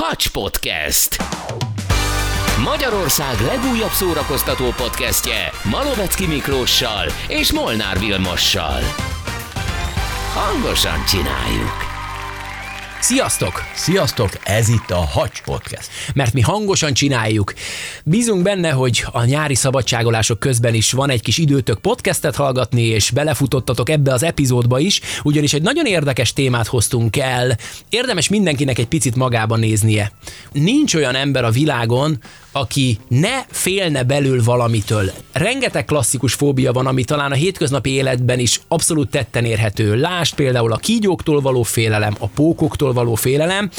Hacs Podcast. Magyarország legújabb szórakoztató podcastje Malovecki Miklóssal és Molnár Vilmossal. Hangosan csináljuk! Sziasztok! Sziasztok, ez itt a Hacs Podcast. Mert mi hangosan csináljuk. Bízunk benne, hogy a nyári szabadságolások közben is van egy kis időtök podcastet hallgatni, és belefutottatok ebbe az epizódba is, ugyanis egy nagyon érdekes témát hoztunk el. Érdemes mindenkinek egy picit magába néznie. Nincs olyan ember a világon, aki ne félne belül valamitől. Rengeteg klasszikus fóbia van, ami talán a hétköznapi életben is abszolút tetten érhető. Lásd például a kígyóktól való félelem, a pókoktól való félelem.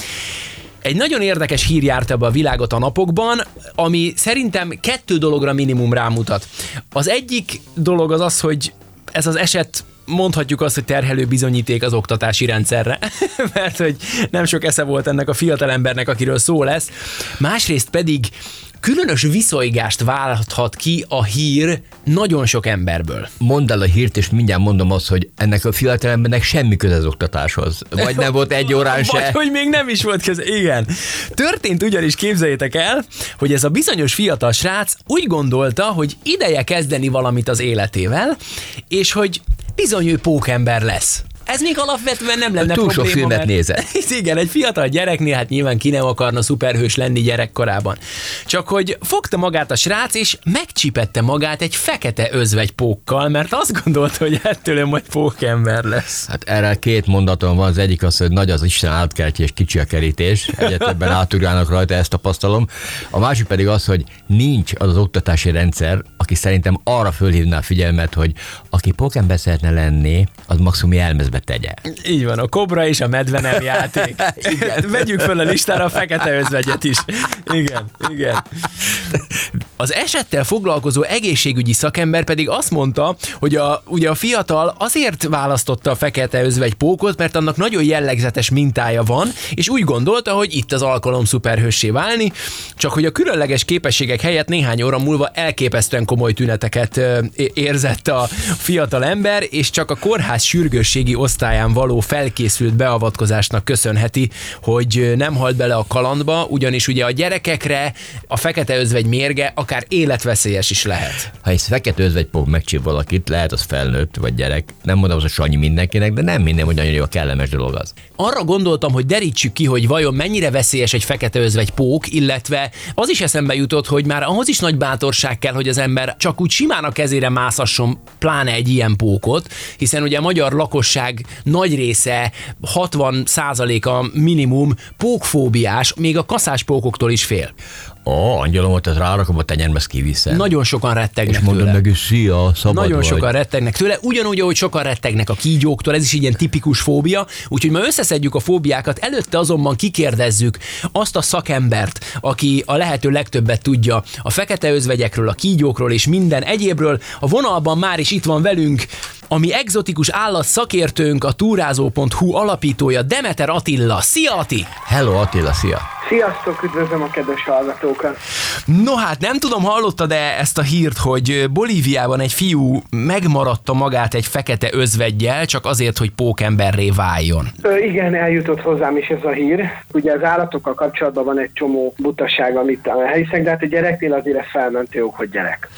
Egy nagyon érdekes hír járt ebbe a világot a napokban, ami szerintem kettő dologra minimum rámutat. Az egyik dolog az az, hogy ez az eset mondhatjuk azt, hogy terhelő bizonyíték az oktatási rendszerre, mert hogy nem sok esze volt ennek a fiatalembernek, akiről szó lesz. Másrészt pedig különös viszonygást válthat ki a hír nagyon sok emberből. Mondd el a hírt, és mindjárt mondom azt, hogy ennek a fiatalembernek semmi köze az oktatáshoz. Vagy nem volt egy órán se. Vagy hogy még nem is volt köze. Igen. Történt ugyanis, képzeljétek el, hogy ez a bizonyos fiatal srác úgy gondolta, hogy ideje kezdeni valamit az életével, és hogy bizony ő pókember lesz. Ez még alapvetően nem lenne Túl probléma, sok filmet mert... nézett. Igen, egy fiatal gyereknél hát nyilván ki nem akarna szuperhős lenni gyerekkorában. Csak hogy fogta magát a srác, és megcsipette magát egy fekete özvegy pókkal, mert azt gondolta, hogy ettől ő majd pókember lesz. Hát erre két mondatom van, az egyik az, hogy nagy az Isten átkertje és kicsi a kerítés, egyre többen átugrálnak rajta, ezt tapasztalom. A másik pedig az, hogy nincs az az oktatási rendszer, aki szerintem arra fölhívná a figyelmet, hogy aki pókember szeretne lenni, az maximum jelmezbe tegye. Így van, a kobra és a medve nem játék. Igen. Vegyük föl a listára a fekete özvegyet is. Igen, igen. Az esettel foglalkozó egészségügyi szakember pedig azt mondta, hogy a, ugye a fiatal azért választotta a fekete özvegy pókot, mert annak nagyon jellegzetes mintája van, és úgy gondolta, hogy itt az alkalom szuperhőssé válni, csak hogy a különleges képességek helyett néhány óra múlva elképesztően komoly tüneteket érzett a fiatal ember, és csak a kórház sürgősségi osztályán való felkészült beavatkozásnak köszönheti, hogy nem halt bele a kalandba, ugyanis ugye a gyerekekre a fekete özvegy mérge akár életveszélyes is lehet. Ha egy fekete özvegy pók megcsíp valakit, lehet az felnőtt vagy gyerek. Nem mondom, hogy Sanyi mindenkinek, de nem minden, hogy nagyon jó, kellemes dolog az. Arra gondoltam, hogy derítsük ki, hogy vajon mennyire veszélyes egy fekete özvegy pók, illetve az is eszembe jutott, hogy már ahhoz is nagy bátorság kell, hogy az ember csak úgy simán a kezére mászasson, pláne egy ilyen pókot, hiszen ugye a magyar lakosság nagy része, 60 a minimum pókfóbiás, még a kaszás pókoktól is fél. Ó, angyalom, ott az rárakom a tenyerbe, ezt kiviszem. Nagyon sokan rettegnek és mondom tőle. neki, szia, szabad Nagyon vagy. sokan rettegnek tőle, ugyanúgy, ahogy sokan rettegnek a kígyóktól, ez is egy ilyen tipikus fóbia, úgyhogy ma összeszedjük a fóbiákat, előtte azonban kikérdezzük azt a szakembert, aki a lehető legtöbbet tudja a fekete özvegyekről, a kígyókról és minden egyébről. A vonalban már is itt van velünk ami egzotikus állat szakértőnk, a túrázó.hu alapítója Demeter Attila. Szia Ati! Hello Attila, szia! Sziasztok, üdvözlöm a kedves hallgatókat! No hát nem tudom, hallottad-e ezt a hírt, hogy Bolíviában egy fiú megmaradta magát egy fekete özvegyel, csak azért, hogy pókemberré váljon. Ö, igen, eljutott hozzám is ez a hír. Ugye az állatokkal kapcsolatban van egy csomó butaság, amit elhiszek, de hát a gyereknél azért ez felmentő ok, hogy gyerek.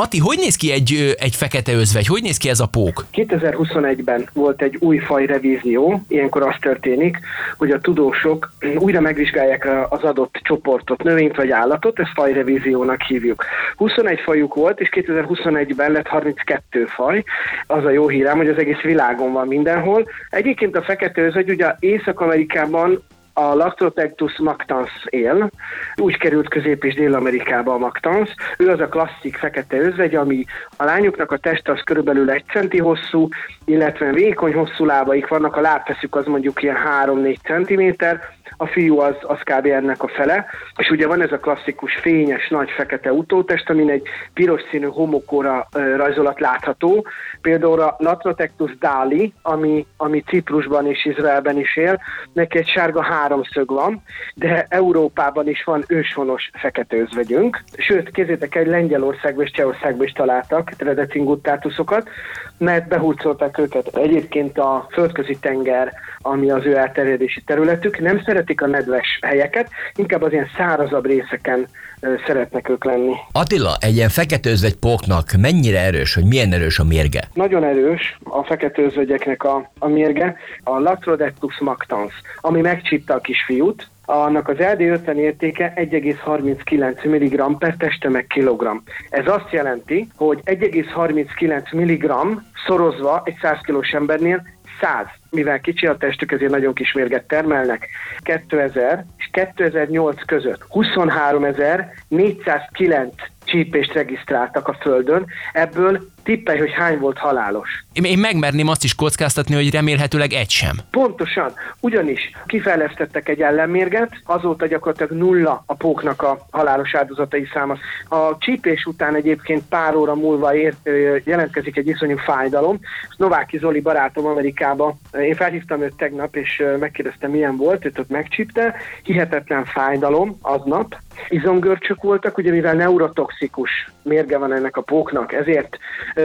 Ati, hogy néz ki egy, egy fekete özvegy? Hogy néz ki ez a pók? 2021-ben volt egy új faj revízió, ilyenkor az történik, hogy a tudósok újra megvizsgálják az adott csoportot, növényt vagy állatot, ezt fajrevíziónak hívjuk. 21 fajuk volt, és 2021-ben lett 32 faj. Az a jó hírám, hogy az egész világon van mindenhol. Egyébként a fekete özvegy ugye Észak-Amerikában a Lactotectus mactans él, úgy került Közép- és Dél-Amerikába a mactans. Ő az a klasszik fekete özvegy, ami a lányoknak a teste az körülbelül egy centi hosszú, illetve vékony hosszú lábaik vannak, a lábfeszük az mondjuk ilyen 3-4 centiméter, a fiú az, az kb. ennek a fele, és ugye van ez a klasszikus fényes nagy fekete utótest, amin egy piros színű homokóra rajzolat látható, például a Latrotectus dali, ami, ami Ciprusban és Izraelben is él, neki egy sárga háromszög van, de Európában is van őshonos fekete özvegyünk, sőt, kézzétek el, Lengyelországban és Csehországban is találtak Tredecinguttatuszokat, mert behurcolták őket. Egyébként a földközi tenger, ami az ő elterjedési területük, nem szeret szeretik a nedves helyeket, inkább az ilyen szárazabb részeken szeretnek ők lenni. Attila, egy ilyen fekete özvegy póknak mennyire erős, hogy milyen erős a mérge? Nagyon erős a fekete özvegyeknek a, a mérge, a Latrodectus mactans, ami megcsípte a kisfiút, annak az LD 50 értéke 1,39 mg per meg kilogramm. Ez azt jelenti, hogy 1,39 mg szorozva egy 100 kilós embernél 100, mivel kicsi a testük, ezért nagyon kis mérget termelnek. 2000 és 2008 között 23.409 csípést regisztráltak a Földön, ebből tippelj, hogy hány volt halálos. Én, megmerném azt is kockáztatni, hogy remélhetőleg egy sem. Pontosan, ugyanis kifejlesztettek egy ellenmérget, azóta gyakorlatilag nulla a póknak a halálos áldozatai száma. A csípés után egyébként pár óra múlva ér, jelentkezik egy iszonyú fájdalom. Nováki Zoli barátom Amerikába, én felhívtam őt tegnap, és megkérdeztem, milyen volt, őt ott megcsípte. Hihetetlen fájdalom aznap, izomgörcsök voltak, ugye mivel neurotoxikus mérge van ennek a póknak, ezért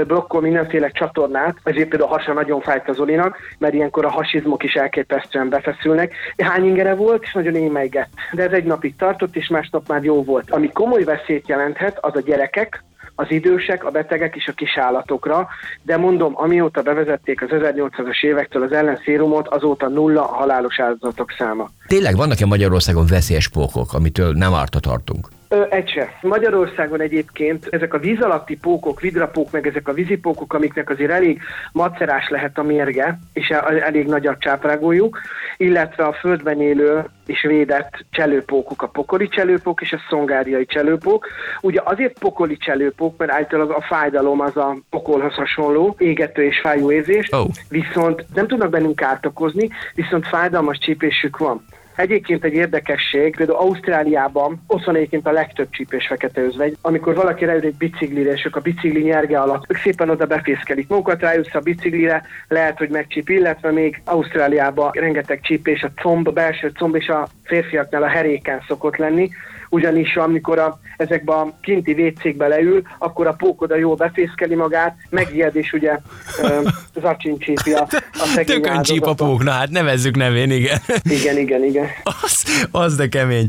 blokkol mindenféle csatornát, ezért például a hasa nagyon fájt az Olinak, mert ilyenkor a hasizmok is elképesztően befeszülnek. Hány ingere volt, és nagyon émeigett. De ez egy napig tartott, és másnap már jó volt. Ami komoly veszélyt jelenthet, az a gyerekek, az idősek, a betegek és a kisállatokra, de mondom, amióta bevezették az 1800-as évektől az ellenszérumot, azóta nulla halálos áldozatok száma. Tényleg vannak-e Magyarországon veszélyes pókok, amitől nem árta tartunk? Ö, egy se. Magyarországon egyébként ezek a víz alatti pókok, vidrapók, meg ezek a vízipókok, amiknek azért elég macerás lehet a mérge, és elég nagy a csáprágójuk, illetve a földben élő és védett cselőpókok, a pokoli cselőpók és a szongáriai cselőpók. Ugye azért pokoli cselőpók, mert általában a fájdalom az a pokolhoz hasonló, égető és fájó érzés, oh. viszont nem tudnak bennünk kárt okozni, viszont fájdalmas csípésük van. Egyébként egy érdekesség, például Ausztráliában ott van egyébként a legtöbb csípés fekete özvegy, amikor valaki rájön egy biciklire, és ők a bicikli nyerge alatt, ők szépen oda befészkelik magukat, rájössz a biciklire, lehet, hogy megcsíp, illetve még Ausztráliában rengeteg csípés, a comb, a belső comb és a férfiaknál a heréken szokott lenni, ugyanis amikor a, ezekbe a kinti vécékbe leül, akkor a pók oda jól befészkeli magát, megijed, és ugye zacsincsípi a, a szegény Tökön csíp a pók, na hát nevezzük nevén, igen. Igen, igen, igen. Az, az de kemény.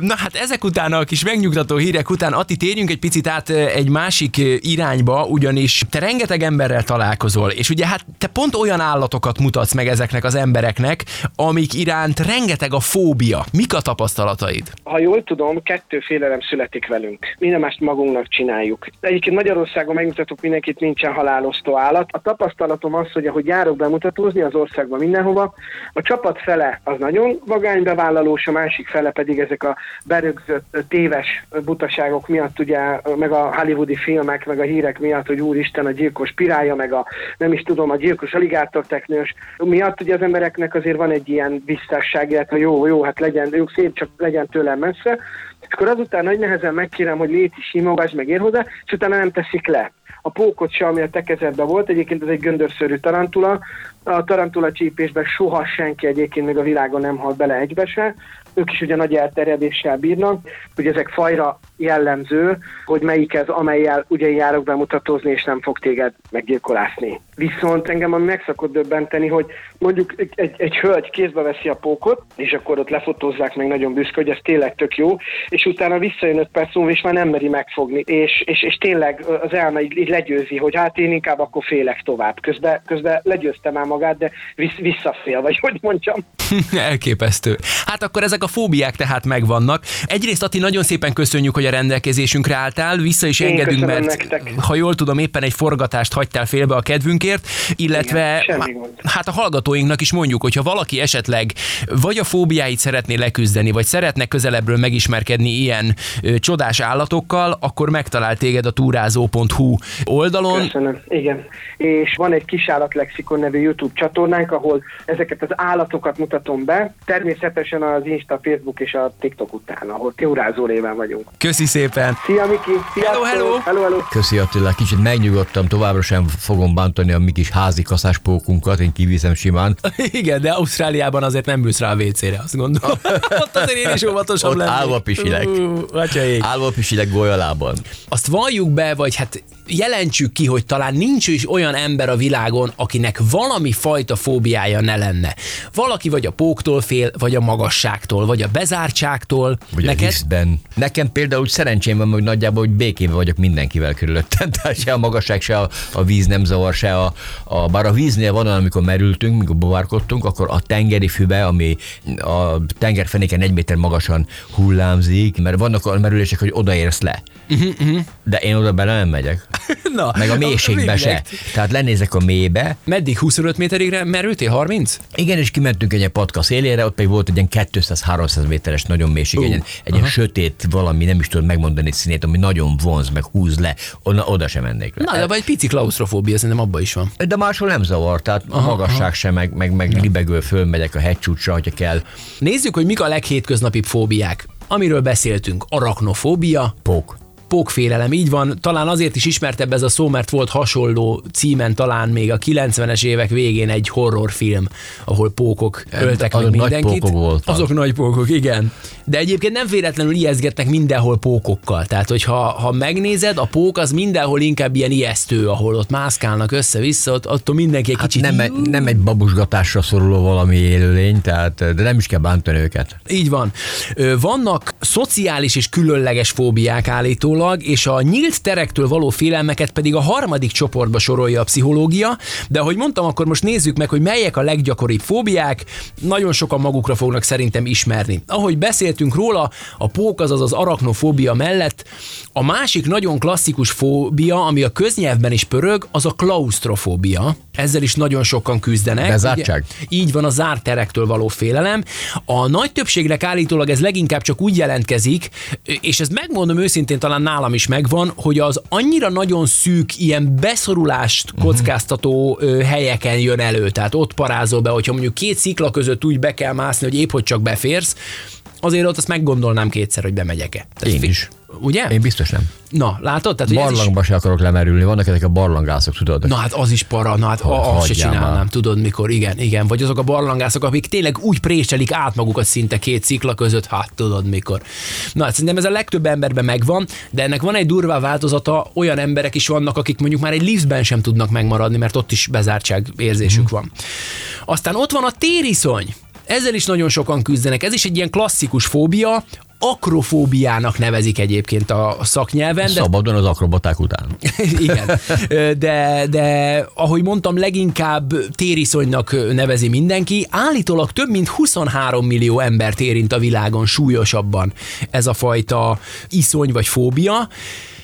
Na hát ezek után a kis megnyugtató hírek után, Ati, térjünk egy picit át egy másik irányba, ugyanis te rengeteg emberrel találkozol, és ugye hát te pont olyan állatokat mutatsz meg ezeknek az embereknek, amik iránt rengeteg a fóbia. Mik a tapasztalataid? Ha jól tudom, kettő félelem születik velünk. Minden mást magunknak csináljuk. Egyébként Magyarországon megmutatok mindenkit, nincsen halálosztó állat. A tapasztalatom az, hogy ahogy járok bemutatózni az országban mindenhova, a csapat fele az nagyon vagánybevállalós, a másik fele pedig ezek a berögzött téves butaságok miatt, ugye, meg a hollywoodi filmek, meg a hírek miatt, hogy úristen a gyilkos pirája, meg a nem is tudom, a gyilkos aligátorteknős miatt, ugye az embereknek azért van egy ilyen visszásság, illetve jó, jó, hát legyen, jó, szép, csak legyen tőlem messze, és akkor azután nagy nehezen megkérem, hogy léti simogass, meg ér hozzá, és utána nem teszik le. A pókot se, ami a tekezetben volt, egyébként ez egy göndörszörű tarantula, a tarantula csípésben soha senki egyébként még a világon nem halt bele egybe se, ők is ugye nagy elterjedéssel bírnak, hogy ezek fajra jellemző, hogy melyik ez, amelyel ugye járok bemutatózni, és nem fog téged meggyilkolásni. Viszont engem ami meg szokott döbbenteni, hogy mondjuk egy, egy, hölgy kézbe veszi a pókot, és akkor ott lefotózzák meg nagyon büszke, hogy ez tényleg tök jó, és utána visszajön 5 perc múlva, és már nem meri megfogni, és, és, és tényleg az elme így, így legyőzi, hogy hát én inkább akkor félek tovább. Közben, közben legyőzte már magát, de vissz, visszafél, vagy hogy mondjam. Elképesztő. Hát akkor ezek a fóbiák tehát megvannak. Egyrészt Ati, nagyon szépen köszönjük, hogy a rendelkezésünkre álltál, vissza is Én engedünk, mert nektek. ha jól tudom, éppen egy forgatást hagytál félbe a kedvünkért, illetve Igen, hát a hallgatóinknak is mondjuk, hogyha valaki esetleg vagy a fóbiáit szeretné leküzdeni, vagy szeretne közelebbről megismerkedni ilyen ö, csodás állatokkal, akkor megtalál téged a túrázó.hu oldalon. Köszönöm, igen. És van egy kisállatlexikon nevű YouTube csatornánk, ahol ezeket az állatokat mutatom be, természetesen az Insta, Facebook és a TikTok után, ahol túrázó réven vagyunk. Köszi szépen! Szia Miki! Hello, hello! hello, hello. Köszi Attila, kicsit megnyugodtam, továbbra sem fogom bántani a mi kis házi kaszáspókunkat, én kiviszem simán. Igen, de Ausztráliában azért nem bűsz rá a WC-re, azt gondolom. Ott azért én is óvatosabb Ott állva pisilek. Állva pisilek golyalában. Azt valljuk be, vagy hát jelentsük ki, hogy talán nincs is olyan ember a világon, akinek valami fajta fóbiája ne lenne. Valaki vagy a póktól fél, vagy a magasságtól, vagy a bezártságtól. Vagy Neked? a hiszben. Nekem például szerencsém van, hogy nagyjából hogy békében vagyok mindenkivel körülöttem. Tehát se a magasság, se a, a víz nem zavar, se a, a, bár a víznél van, amikor merültünk, mikor bovárkodtunk, akkor a tengeri füve, ami a tengerfenéken egy méter magasan hullámzik, mert vannak olyan merülések, hogy odaérsz le. Uh-huh, uh-huh. De én oda bele nem megyek. Na, meg a mélységbe se. Tehát lenézek a mélybe. Meddig 25 méterig merültél? 30? Igen, és kimentünk egy patka szélére, ott pedig volt egy ilyen 200-300 méteres nagyon mélység, uh, egy, egy ilyen sötét valami, nem is tudom megmondani színét, ami nagyon vonz, meg húz le, oda, oda sem mennék le. Na, de egy pici klaustrofóbia szerintem abban is van. De máshol nem zavar, tehát aha, magasság aha. sem, meg, meg, meg libegő fölmegyek a hegycsúcsra, hogyha kell. Nézzük, hogy mik a leghétköznapibb fóbiák. Amiről beszéltünk, arachnofóbia. Pók pókfélelem, így van. Talán azért is ismertebb ez a szó, mert volt hasonló címen talán még a 90-es évek végén egy horrorfilm, ahol pókok öltek meg mindenkit. Nagy voltak. Azok nagy pókok, igen. De egyébként nem véletlenül ijeszgetnek mindenhol pókokkal. Tehát, hogyha ha megnézed, a pók az mindenhol inkább ilyen ijesztő, ahol ott mászkálnak össze-vissza, ott attól mindenki egy hát kicsit... Nem, egy, nem egy babusgatásra szoruló valami élőlény, tehát, de nem is kell bántani őket. Így van. Vannak szociális és különleges fóbiák állítólag, és a nyílt terektől való félelmeket pedig a harmadik csoportba sorolja a pszichológia, de ahogy mondtam, akkor most nézzük meg, hogy melyek a leggyakoribb fóbiák. Nagyon sokan magukra fognak szerintem ismerni. Ahogy beszélt beszéltünk róla, a pók, azaz az arachnofóbia mellett. A másik nagyon klasszikus fóbia, ami a köznyelvben is pörög, az a klaustrofóbia. Ezzel is nagyon sokan küzdenek. Bezártság? Ugye, így van, a zárt terektől való félelem. A nagy többségnek állítólag ez leginkább csak úgy jelentkezik, és ezt megmondom őszintén, talán nálam is megvan, hogy az annyira nagyon szűk, ilyen beszorulást mhm. kockáztató uh-huh. helyeken jön elő. Tehát ott parázol be, hogyha mondjuk két szikla között úgy be kell mászni, hogy épp hogy csak beférsz, azért ott azt meggondolnám kétszer, hogy bemegyek-e. Tehát Én is. Ugye? Én biztos nem. Na, látod? Tehát, Barlangba is... se akarok lemerülni, vannak ezek a barlangászok, tudod? Na hát az is para, na hát ha, azt se csinálnám, már. tudod mikor, igen, igen. Vagy azok a barlangászok, akik tényleg úgy préselik át magukat szinte két szikla között, hát tudod mikor. Na hát szerintem ez a legtöbb emberben megvan, de ennek van egy durvá változata, olyan emberek is vannak, akik mondjuk már egy liftben sem tudnak megmaradni, mert ott is bezártság érzésük hmm. van. Aztán ott van a tériszony. Ezzel is nagyon sokan küzdenek. Ez is egy ilyen klasszikus fóbia, akrofóbiának nevezik egyébként a szaknyelven. De... Szabadon az akrobaták után. Igen, de, de ahogy mondtam, leginkább tériszonynak nevezi mindenki. Állítólag több mint 23 millió embert érint a világon súlyosabban ez a fajta iszony vagy fóbia.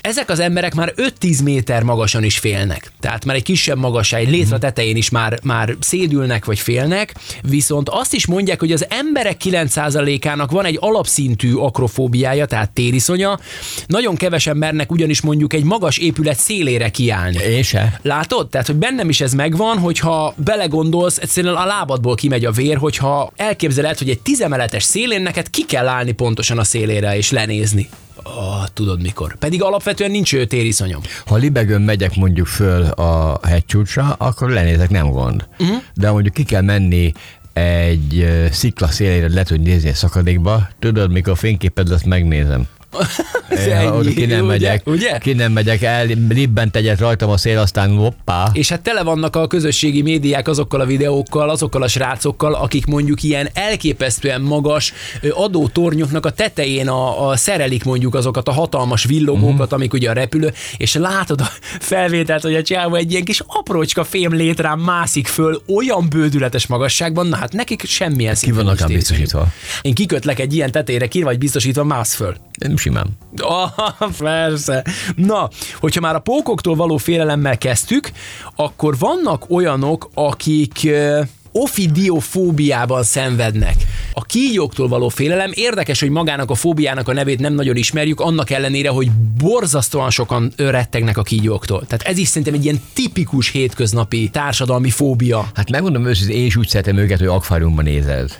Ezek az emberek már 5-10 méter magasan is félnek. Tehát már egy kisebb magasság, egy létre mhm. tetején is már, már szédülnek vagy félnek, viszont azt is mondják, hogy az emberek 9%-ának van egy alapszintű akrofóbiája, tehát tériszonya. Nagyon kevesen mernek ugyanis mondjuk egy magas épület szélére kiállni. És se. Látod? Tehát, hogy bennem is ez megvan, hogyha belegondolsz, egyszerűen a lábadból kimegy a vér, hogyha elképzeled, hogy egy tizemeletes szélén neked ki kell állni pontosan a szélére és lenézni. Oh, tudod mikor. Pedig alapvetően nincs ő tériszonyom. Ha libegőn megyek mondjuk föl a hegycsúcsra, akkor lenézek, nem gond. Uh-huh. De mondjuk ki kell menni egy szikla szélére, lehet, hogy nézni a szakadékba, tudod, mikor fényképed azt megnézem. Ennyi, ki nem megyek, ugye? Ki nem megyek, el, libbent egyet rajtam a szél, aztán hoppá. És hát tele vannak a közösségi médiák azokkal a videókkal, azokkal a srácokkal, akik mondjuk ilyen elképesztően magas adótornyoknak a tetején a, a szerelik mondjuk azokat a hatalmas villogókat, mm. amik ugye a repülő, és látod a felvételt, hogy a csávó egy ilyen kis aprócska fém létrán mászik föl olyan bődületes magasságban, na hát nekik semmilyen Ki vannak biztosítva? Én kikötlek egy ilyen tetére, ki vagy biztosítva, mász föl. Simán. Ah, persze. Na, hogyha már a pókoktól való félelemmel kezdtük, akkor vannak olyanok, akik ofidiofóbiában szenvednek. A kígyóktól való félelem érdekes, hogy magának a fóbiának a nevét nem nagyon ismerjük, annak ellenére, hogy borzasztóan sokan rettegnek a kígyóktól. Tehát ez is szerintem egy ilyen tipikus hétköznapi társadalmi fóbia. Hát megmondom őszintén, én is úgy szeretem őket, hogy akváriumban nézed.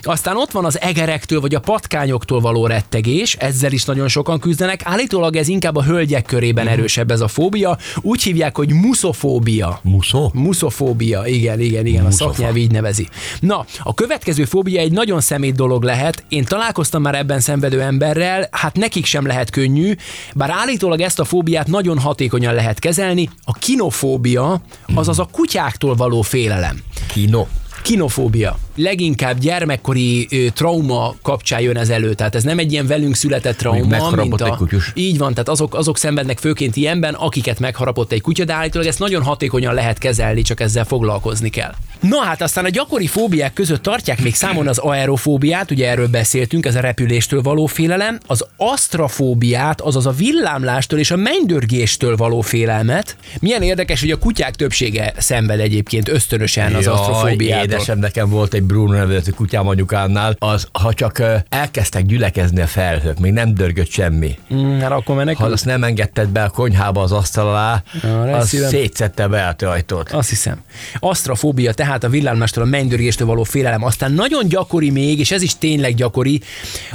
Aztán ott van az egerektől vagy a patkányoktól való rettegés, ezzel is nagyon sokan küzdenek. Állítólag ez inkább a hölgyek körében uh-huh. erősebb ez a fóbia. Úgy hívják, hogy muszofóbia. Muszó? Muszofóbia, igen, igen, igen. A nyelv így nevezi. Na, a következő fóbia egy nagyon szemét dolog lehet. Én találkoztam már ebben szenvedő emberrel, hát nekik sem lehet könnyű, bár állítólag ezt a fóbiát nagyon hatékonyan lehet kezelni. A kinofóbia, azaz a kutyáktól való félelem. Kino. Kinofóbia. Leginkább gyermekkori ö, trauma kapcsán jön ez elő, tehát ez nem egy ilyen velünk született trauma, mint a... egy kutyus. Így van, tehát azok, azok szenvednek főként ilyenben, akiket megharapott egy kutya, de állítólag ezt nagyon hatékonyan lehet kezelni, csak ezzel foglalkozni kell. Na hát aztán a gyakori fóbiák között tartják még számon az aerofóbiát, ugye erről beszéltünk, ez a repüléstől való félelem, az asztrafóbiát, azaz a villámlástól és a mennydörgéstől való félelmet. Milyen érdekes, hogy a kutyák többsége szenved egyébként ösztönösen az asztrofóbiától. Édesem, nekem volt egy Bruno nevezetű kutyám anyukámnál, az, ha csak elkezdtek gyülekezni a felhők, még nem dörgött semmi. Mm, hát akkor Ha menekül. azt nem engedted be a konyhába az asztal alá, Arra az szívem. szétszette be a ajtót. Azt hiszem. Asztrafóbia, tehát a villámlástól, a mennydörgéstől való félelem. Aztán nagyon gyakori még, és ez is tényleg gyakori,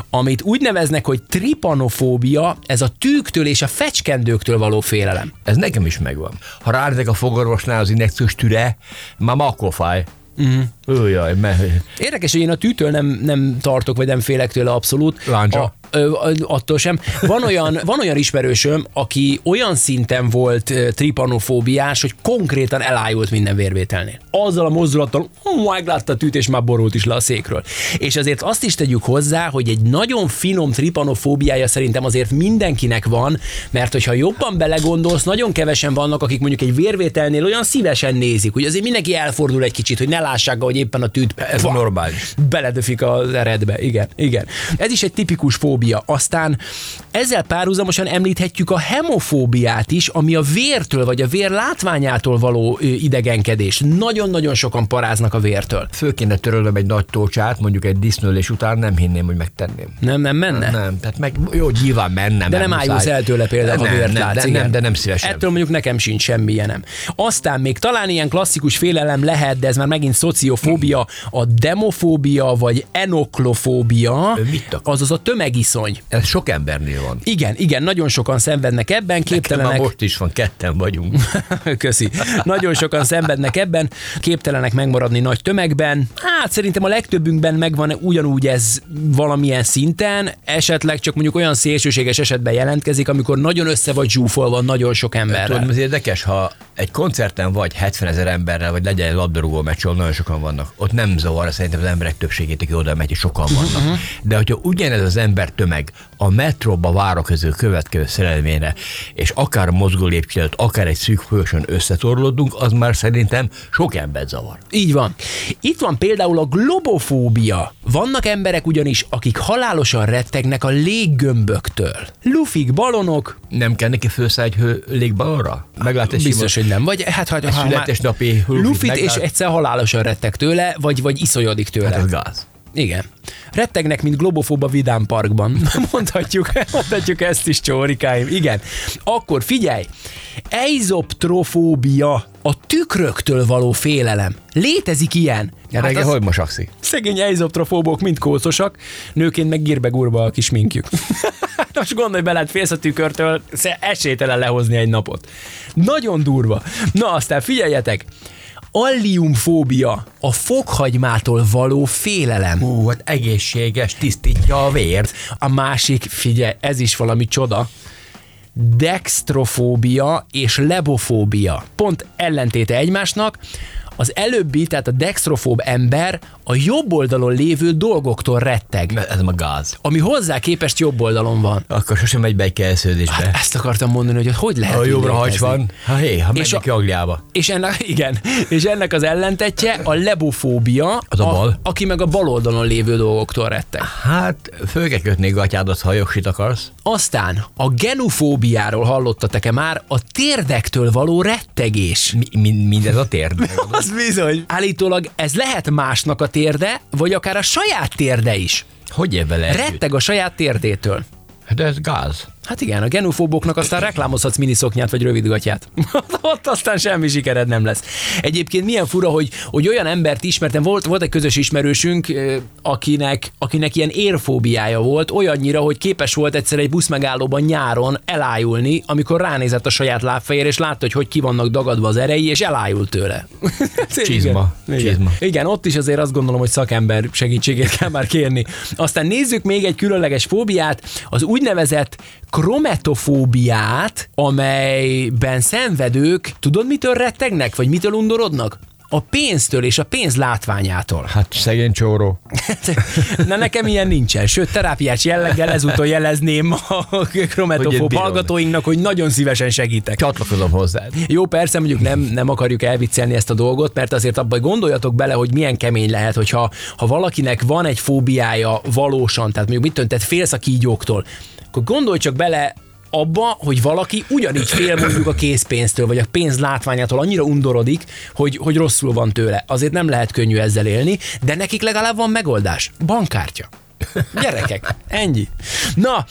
amit úgy neveznek, hogy tripanofóbia, ez a tűktől és a fecskendőktől való félelem. Ez nekem is megvan. Ha ránézek a fogorvosnál az injekciós türe, már akkor fáj. Uh-huh. Jaj, mert Érdekes, hogy én a tűtől nem, nem tartok, vagy nem félek tőle abszolút. Láncsa. A, ö, attól sem. Van olyan, van olyan ismerősöm, aki olyan szinten volt tripanofóbiás, hogy konkrétan elájult minden vérvételnél. Azzal a mozdulattal, meglátta a tűt, és már borult is le a székről. És azért azt is tegyük hozzá, hogy egy nagyon finom tripanofóbiája szerintem azért mindenkinek van, mert hogyha jobban belegondolsz, nagyon kevesen vannak, akik mondjuk egy vérvételnél olyan szívesen nézik, hogy azért mindenki elfordul egy kicsit, hogy ne lássák, hogy éppen a tűt ez normális. beledöfik az eredbe. Igen, igen. Ez is egy tipikus fóbia. Aztán ezzel párhuzamosan említhetjük a hemofóbiát is, ami a vértől vagy a vér látványától való idegenkedés. Nagyon-nagyon sokan paráznak a vértől. Föl kéne törölnöm egy nagy tócsát, mondjuk egy disznőlés után, nem hinném, hogy megtenném. Nem, nem menne? Nem, tehát meg jó, nyilván mennem. De nem muszáj. ájulsz el tőle például, ha nem, vért nem, látsz. de, igen. nem, de nem szívesen. Ettől mondjuk nekem sincs semmi ilyenem. Aztán még talán ilyen klasszikus félelem lehet, de ez már megint szociofóbia, a demofóbia vagy enoklofóbia, azaz a tömegiszony. Ez sok embernél van. Igen, igen, nagyon sokan szenvednek ebben, Nekem képtelenek. most is van, ketten vagyunk. Köszi. Nagyon sokan szenvednek ebben, képtelenek megmaradni nagy tömegben. Hát szerintem a legtöbbünkben megvan ugyanúgy ez valamilyen szinten, esetleg csak mondjuk olyan szélsőséges esetben jelentkezik, amikor nagyon össze vagy zsúfolva nagyon sok Tudod, emberrel. ez érdekes, ha egy koncerten vagy 70 ezer emberrel, vagy legyen egy labdarúgó meccs, nagyon sokan vannak, ott nem zavar, szerintem az emberek többségét, aki oda megy, és sokan vannak. De hogyha ugyanez az ember tömeg a metróba várok közül következő szerelményre, és akár mozgó lépcső előtt, akár egy szűk folyosón összetorlódunk, az már szerintem sok ember zavar. Így van. Itt van például a globofóbia. Vannak emberek ugyanis, akik halálosan rettegnek a léggömböktől. Lufik, balonok, Nem kell neki főszáll egy hő légballonra? Meglát egy Biztos, sima- hogy nem. Vagy hát, ha, ha már születésnapi lufit lufit, és meglát- egyszer halálosan retteg tőle, vagy, vagy iszolyodik tőle. Hát az gáz. Igen. Rettegnek, mint globofób a Vidám Parkban. mondhatjuk, mondhatjuk ezt is, csórikáim. Igen. Akkor figyelj! Eizoptrofóbia, a tükröktől való félelem. Létezik ilyen. Ja, reggel az- hogy mosakszik? Szegény eizoptrofóbok mind kócosak, nőként meg gírbe gurba a kis minkjük. Most gondolj bele, hát félsz a tükörtől, esélytelen lehozni egy napot. Nagyon durva. Na aztán figyeljetek, alliumfóbia, a fokhagymától való félelem. Hú, hát egészséges, tisztítja a vért. A másik, figyelj, ez is valami csoda, dextrofóbia és lebofóbia. Pont ellentéte egymásnak. Az előbbi, tehát a dextrofób ember a jobb oldalon lévő dolgoktól retteg, Ez a gáz. ami hozzá képest jobb oldalon van. Akkor sosem megy be egy kelsződésbe. Hát ezt akartam mondani, hogy hogy lehet ha jobbra hagy van, ha hé, ha És a- neki Angliába. És ennek, igen, és ennek az ellentetje a lebofóbia, Az a bal. aki meg a bal oldalon lévő dolgoktól retteg. Hát, föl kell kötni gatyádat, ha jogsit akarsz. Aztán a genufóbiáról hallottatok-e már a térdektől való rettegés? Mi, mi, mindez a térd. Az bizony. Állítólag ez lehet másnak a térde, vagy akár a saját térde is. hogy ér vele? Retteg a saját térdétől. De ez gáz. Hát igen, a genofóboknak aztán reklámozhatsz miniszoknyát vagy rövidgatját. Ott aztán semmi sikered nem lesz. Egyébként milyen fura, hogy, hogy olyan embert ismertem, volt, volt egy közös ismerősünk, akinek, akinek ilyen érfóbiája volt, olyannyira, hogy képes volt egyszer egy buszmegállóban nyáron elájulni, amikor ránézett a saját lábfejére, és látta, hogy hogy ki vannak dagadva az erei, és elájult tőle. Csizma. Igen. Csizma. Igen, ott is azért azt gondolom, hogy szakember segítségét kell már kérni. Aztán nézzük még egy különleges fóbiát, az úgynevezett krometofóbiát, amelyben szenvedők, tudod mitől rettegnek, vagy mitől undorodnak? A pénztől és a pénz látványától. Hát szegény csóró. Na nekem ilyen nincsen, sőt terápiás jelleggel ezúttal jelezném a krometofób hallgatóinknak, hogy nagyon szívesen segítek. Csatlakozom hozzá. Jó, persze mondjuk nem, nem akarjuk elviccelni ezt a dolgot, mert azért abban gondoljatok bele, hogy milyen kemény lehet, hogyha ha valakinek van egy fóbiája valósan, tehát mondjuk mit töntet félsz a kígyóktól, akkor gondolj csak bele abba, hogy valaki ugyanígy fél mondjuk a készpénztől, vagy a pénz látványától annyira undorodik, hogy, hogy rosszul van tőle. Azért nem lehet könnyű ezzel élni, de nekik legalább van megoldás. Bankkártya. Gyerekek, ennyi. Na,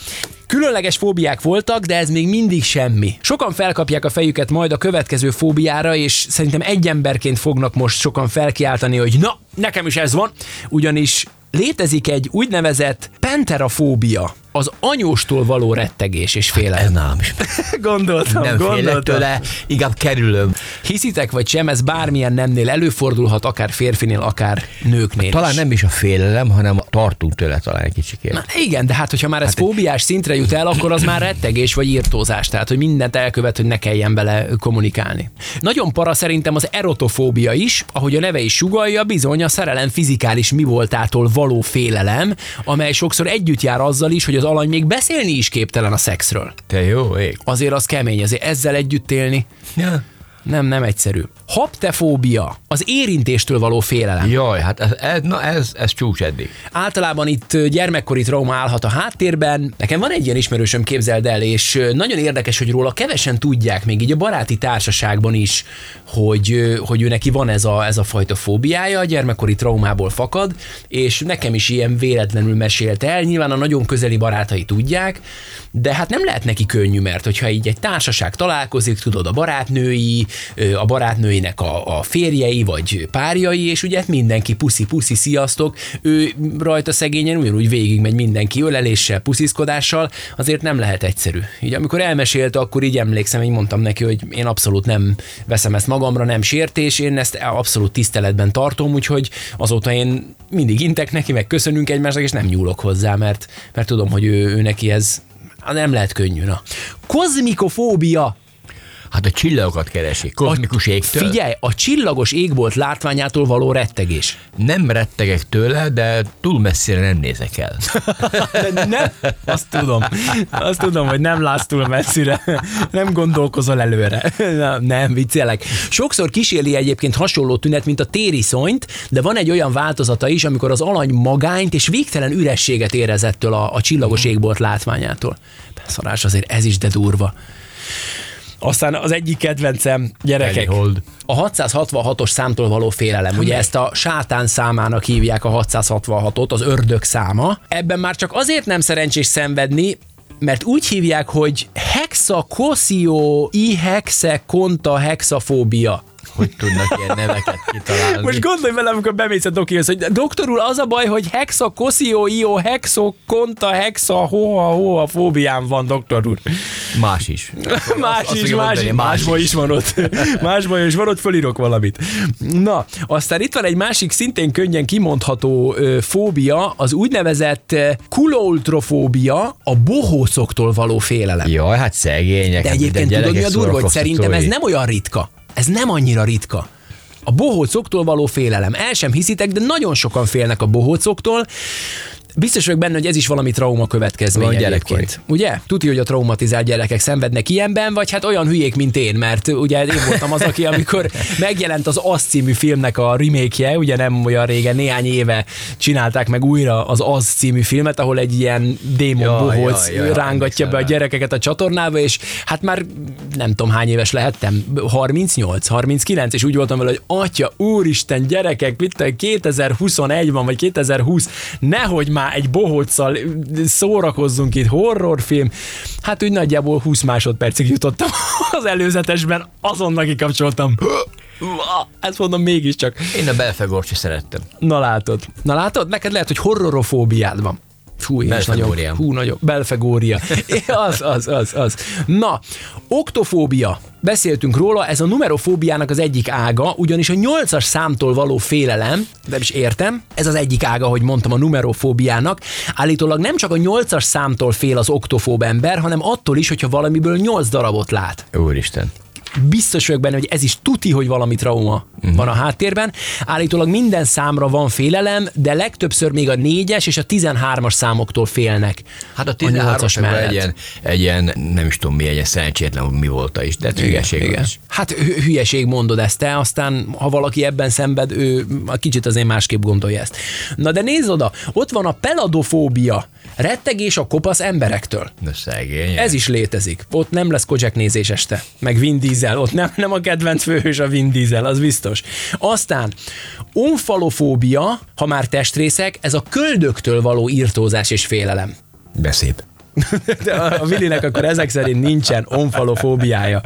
Különleges fóbiák voltak, de ez még mindig semmi. Sokan felkapják a fejüket majd a következő fóbiára, és szerintem egy emberként fognak most sokan felkiáltani, hogy na, nekem is ez van, ugyanis létezik egy úgynevezett penterafóbia az anyóstól való rettegés és félelem. Hát ez nálam is. gondoltam, nem gondoltam. tőle, inkább kerülöm. Hiszitek vagy sem, ez bármilyen nemnél előfordulhat, akár férfinél, akár nőknél Talán is. nem is a félelem, hanem tartunk tőle talán egy kicsikét. Na, igen, de hát hogyha már ez hát fóbiás szintre jut el, akkor az már rettegés vagy írtózás, tehát hogy mindent elkövet, hogy ne kelljen vele kommunikálni. Nagyon para szerintem az erotofóbia is, ahogy a neve is sugalja, bizony a szerelem fizikális mi voltától való félelem, amely sokszor együtt jár azzal is, hogy az alany még beszélni is képtelen a szexről. Te jó ég. Azért az kemény, azért ezzel együtt élni. Ja. Nem, nem egyszerű. Haptefóbia, az érintéstől való félelem. Jaj, hát ez, na ez, ez csúcs eddig. Általában itt gyermekkori trauma állhat a háttérben. Nekem van egy ilyen ismerősöm, képzeld el, és nagyon érdekes, hogy róla kevesen tudják, még így a baráti társaságban is, hogy, hogy ő neki van ez a, ez a fajta fóbiája, a gyermekkori traumából fakad, és nekem is ilyen véletlenül mesélt el. Nyilván a nagyon közeli barátai tudják, de hát nem lehet neki könnyű, mert hogyha így egy társaság találkozik, tudod, a barátnői, a barátnőinek a, a férjei, vagy párjai, és ugye mindenki puszi-puszi, sziasztok, ő rajta szegényen ugyanúgy végigmegy mindenki öleléssel, pusziszkodással, azért nem lehet egyszerű. Így amikor elmesélte, akkor így emlékszem, hogy mondtam neki, hogy én abszolút nem veszem ezt magamra, nem sértés, én ezt abszolút tiszteletben tartom, úgyhogy azóta én mindig intek neki, meg köszönünk egymásnak, és nem nyúlok hozzá, mert, mert tudom, hogy ő, ő neki ez nem lehet könnyű. Na. Kozmikofóbia Hát a csillagokat keresi, kozmikus a, égtől. Figyelj, a csillagos égbolt látványától való rettegés. Nem rettegek tőle, de túl messzire nem nézek el. de nem, azt tudom. Azt tudom, hogy nem látsz túl messzire. Nem gondolkozol előre. Nem, viccelek. Sokszor kísérli egyébként hasonló tünet, mint a tériszonyt, de van egy olyan változata is, amikor az alany magányt és végtelen ürességet érezettől a, a csillagos égbolt látványától. Szarás azért ez is de durva. Aztán az egyik kedvencem, gyerekek, a 666-os számtól való félelem. Ugye ezt a sátán számának hívják a 666-ot, az ördög száma. Ebben már csak azért nem szerencsés szenvedni, mert úgy hívják, hogy hexakoszió i hexe konta hexafóbia hogy tudnak ilyen neveket kitalálni. Most gondolj vele, amikor bemész a dokihoz, hogy doktor úr, az a baj, hogy hexa, koszió, ió, hexo, konta, hexa, hoha, hoha, fóbiám van, doktor úr. Más is. más azt, is, más, is, másból is van ott. másból is van ott, fölírok valamit. Na, aztán itt van egy másik szintén könnyen kimondható ö, fóbia, az úgynevezett kuloltrofóbia, a bohócoktól való félelem. Jaj, hát szegények. De egyébként tudod, mi a durva, hogy szerintem ez nem olyan ritka. Ez nem annyira ritka. A bohócoktól való félelem. El sem hiszitek, de nagyon sokan félnek a bohócoktól. Biztos vagyok benne, hogy ez is valami trauma következmény egyébként. Ugye? Tudja, hogy a traumatizált gyerekek szenvednek ilyenben, vagy hát olyan hülyék, mint én, mert ugye én voltam az, aki amikor megjelent az Az című filmnek a remake ugye nem olyan régen, néhány éve csinálták meg újra az Az című filmet, ahol egy ilyen démon ja, bohóc ja, ja, rángatja be a gyerekeket a csatornába, és hát már nem tudom hány éves lehettem, 38, 39, és úgy voltam vele, hogy atya, úristen, gyerekek, mit 2021 van, vagy 2020, nehogy már már egy bohóccal szórakozzunk itt, horrorfilm. Hát úgy nagyjából 20 másodpercig jutottam az előzetesben, azonnal kikapcsoltam. Ezt mondom mégiscsak. Én a belfegorcsi szerettem. Na látod. Na látod? Neked lehet, hogy horrorofóbiád van. Fú, én nagyon, hú, nagyon, belfegória. Az, az, az, az. Na, oktofóbia. Beszéltünk róla, ez a numerofóbiának az egyik ága, ugyanis a nyolcas számtól való félelem, nem is értem, ez az egyik ága, hogy mondtam a numerofóbiának. Állítólag nem csak a nyolcas számtól fél az oktofób ember, hanem attól is, hogyha valamiből nyolc darabot lát Úristen. Biztos vagyok benne, hogy ez is tuti, hogy valami trauma uh-huh. van a háttérben. Állítólag minden számra van félelem, de legtöbbször még a négyes és a 13-as számoktól félnek. Hát a nyolcas 13 egy ilyen, egy ilyen, nem is tudom mi, egy ilyen szerencsétlen mi volt is, de hülyeség igen. is. Hát hü- hülyeség mondod ezt te, aztán ha valaki ebben szenved, ő a kicsit azért másképp gondolja ezt. Na de nézd oda, ott van a peladofóbia, rettegés a kopasz emberektől. De szegény. Ez is létezik. Ott nem lesz Kojak nézés este. Meg Vin Diesel. Ott nem, nem a kedvenc főhős a Vin Diesel, az biztos. Aztán onfalofóbia, ha már testrészek, ez a köldöktől való írtózás és félelem. De szép. De a Willinek akkor ezek szerint nincsen onfalofóbiája.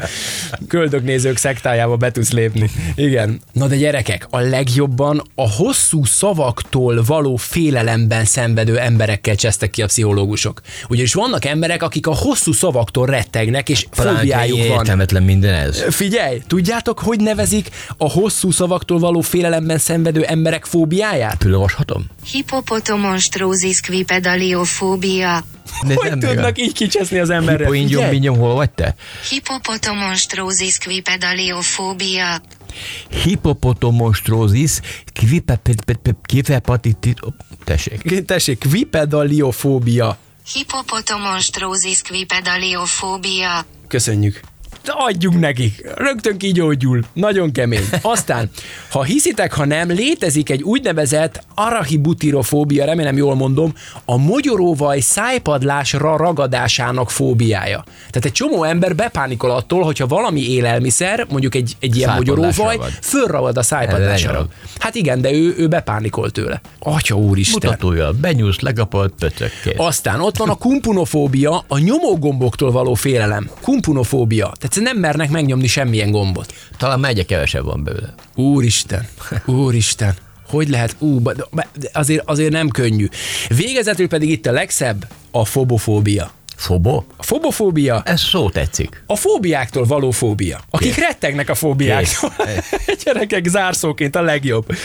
Köldöknézők szektájába be tudsz lépni. Igen. Na de gyerekek, a legjobban a hosszú szavaktól való félelemben szenvedő emberekkel csesztek ki a pszichológusok. Ugyanis vannak emberek, akik a hosszú szavaktól rettegnek, és fóbiájuk van. Értelmetlen minden ez. Figyelj, tudjátok, hogy nevezik a hosszú szavaktól való félelemben szenvedő emberek fóbiáját? Fölolvashatom? Hippopotomonstrózis quipedaliofóbia. De Hogy tudnak így kicseszni az emberre? Poingyom, Figyelj! mingyom, hol vagy te? Hippopotomonstrózis quipedaliofóbia. Hippopotomostrózis, kivepatitit... Tessék. Tessék, kvipedaliofóbia. Hippopotomonstrózis quipedaliofóbia. Köszönjük. Adjunk nekik. Rögtön kigyógyul. Nagyon kemény. Aztán, ha hiszitek, ha nem, létezik egy úgynevezett arachibutirofóbia, remélem jól mondom, a mogyoróvaj szájpadlásra ragadásának fóbiája. Tehát egy csomó ember bepánikol attól, hogyha valami élelmiszer, mondjuk egy, egy ilyen mogyoróvaj, ragad. fölragad a szájpadlásra. Hát igen, de ő, ő bepánikol tőle. Atya úristen. Mutatója, benyúlsz, legapod, pöcök, kész. Aztán ott van a kumpunofóbia, a nyomógomboktól való félelem. Kumpunofóbia. Tehát nem mernek megnyomni semmilyen gombot. Talán megye kevesebb van belőle. Úristen, úristen. Hogy lehet? Ú, de azért, azért nem könnyű. Végezetül pedig itt a legszebb, a fobofóbia. Fobo? A fobofóbia Ez szó tetszik. a fóbiáktól való fóbia. Akik rettegnek a fóbiáktól. Gyerekek, zárszóként a legjobb.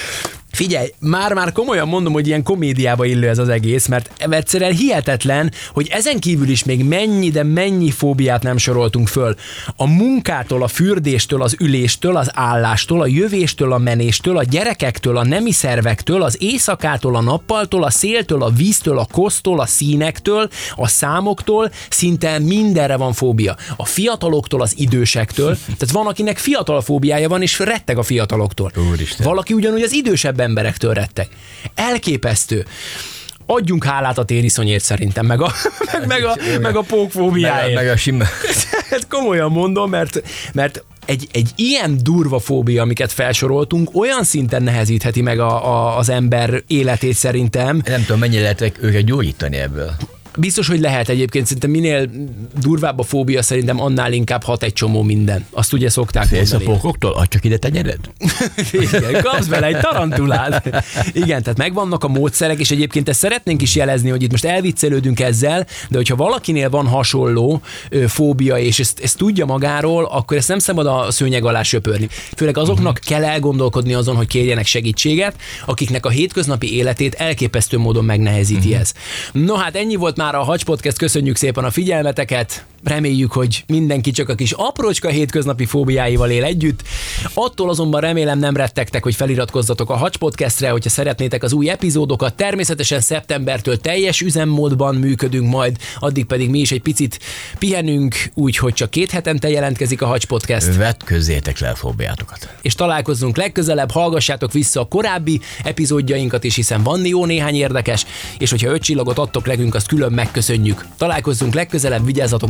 Figyelj, már-már komolyan mondom, hogy ilyen komédiába illő ez az egész, mert egyszerűen hihetetlen, hogy ezen kívül is még mennyi, de mennyi fóbiát nem soroltunk föl. A munkától, a fürdéstől, az üléstől, az állástól, a jövéstől, a menéstől, a gyerekektől, a nemi szervektől, az éjszakától, a nappaltól, a széltől, a víztől, a kosztól, a színektől, a számoktól, szinte mindenre van fóbia. A fiataloktól, az idősektől, tehát van, akinek fiatal fóbiája van, és retteg a fiataloktól. Úristen. Valaki ugyanúgy az idősebb emberektől retteg. Elképesztő. Adjunk hálát a tériszonyért szerintem, meg a, meg, meg a, meg a Meg, pókfóbiáért. meg a sima... Hát komolyan mondom, mert, mert egy, egy ilyen durva fóbia, amiket felsoroltunk, olyan szinten nehezítheti meg a, a, az ember életét szerintem. Nem tudom, mennyire lehet őket gyógyítani ebből. Biztos, hogy lehet egyébként, szerintem minél durvább a fóbia, szerintem annál inkább hat egy csomó minden. Azt ugye szokták Félsz a mondani. pókoktól? Adj csak ide tenyered? Igen, kapsz bele egy tarantulát. Igen, tehát megvannak a módszerek, és egyébként ezt szeretnénk is jelezni, hogy itt most elviccelődünk ezzel, de hogyha valakinél van hasonló ö, fóbia, és ezt, ezt tudja magáról, akkor ezt nem szabad a szőnyeg alá söpörni. Főleg azoknak kell elgondolkodni azon, hogy kérjenek segítséget, akiknek a hétköznapi életét elképesztő módon megnehezíti ez. No hát ennyi volt már a Hacs Podcast, köszönjük szépen a figyelmeteket, reméljük, hogy mindenki csak a kis aprócska hétköznapi fóbiáival él együtt. Attól azonban remélem nem rettegtek, hogy feliratkozzatok a Hacs Podcastre, hogyha szeretnétek az új epizódokat. Természetesen szeptembertől teljes üzemmódban működünk majd, addig pedig mi is egy picit pihenünk, úgyhogy csak két hetente jelentkezik a Hacs Podcast Vetközzétek le a fóbiátokat. és találkozzunk legközelebb, hallgassátok vissza a korábbi epizódjainkat is, hiszen van jó néhány érdekes, és hogyha öt csillagot adtok nekünk, azt külön megköszönjük. Találkozzunk legközelebb, vigyázzatok